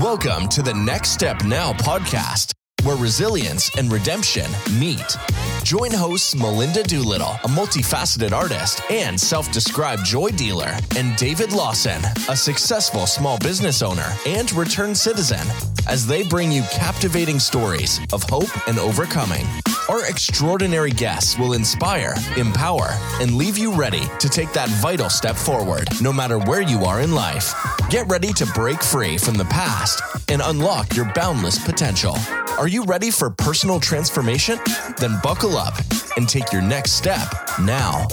Welcome to the Next Step Now podcast, where resilience and redemption meet. Join hosts Melinda Doolittle, a multifaceted artist and self described joy dealer, and David Lawson, a successful small business owner and returned citizen, as they bring you captivating stories of hope and overcoming. Our extraordinary guests will inspire, empower, and leave you ready to take that vital step forward, no matter where you are in life. Get ready to break free from the past and unlock your boundless potential. Are you ready for personal transformation? Then buckle up and take your next step now.